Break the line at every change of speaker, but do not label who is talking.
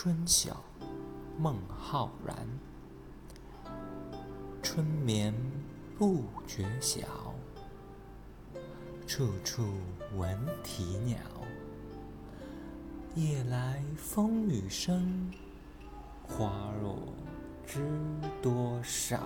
春晓孟浩然。春眠不觉晓处处闻啼鸟。夜来风雨声花落知多少。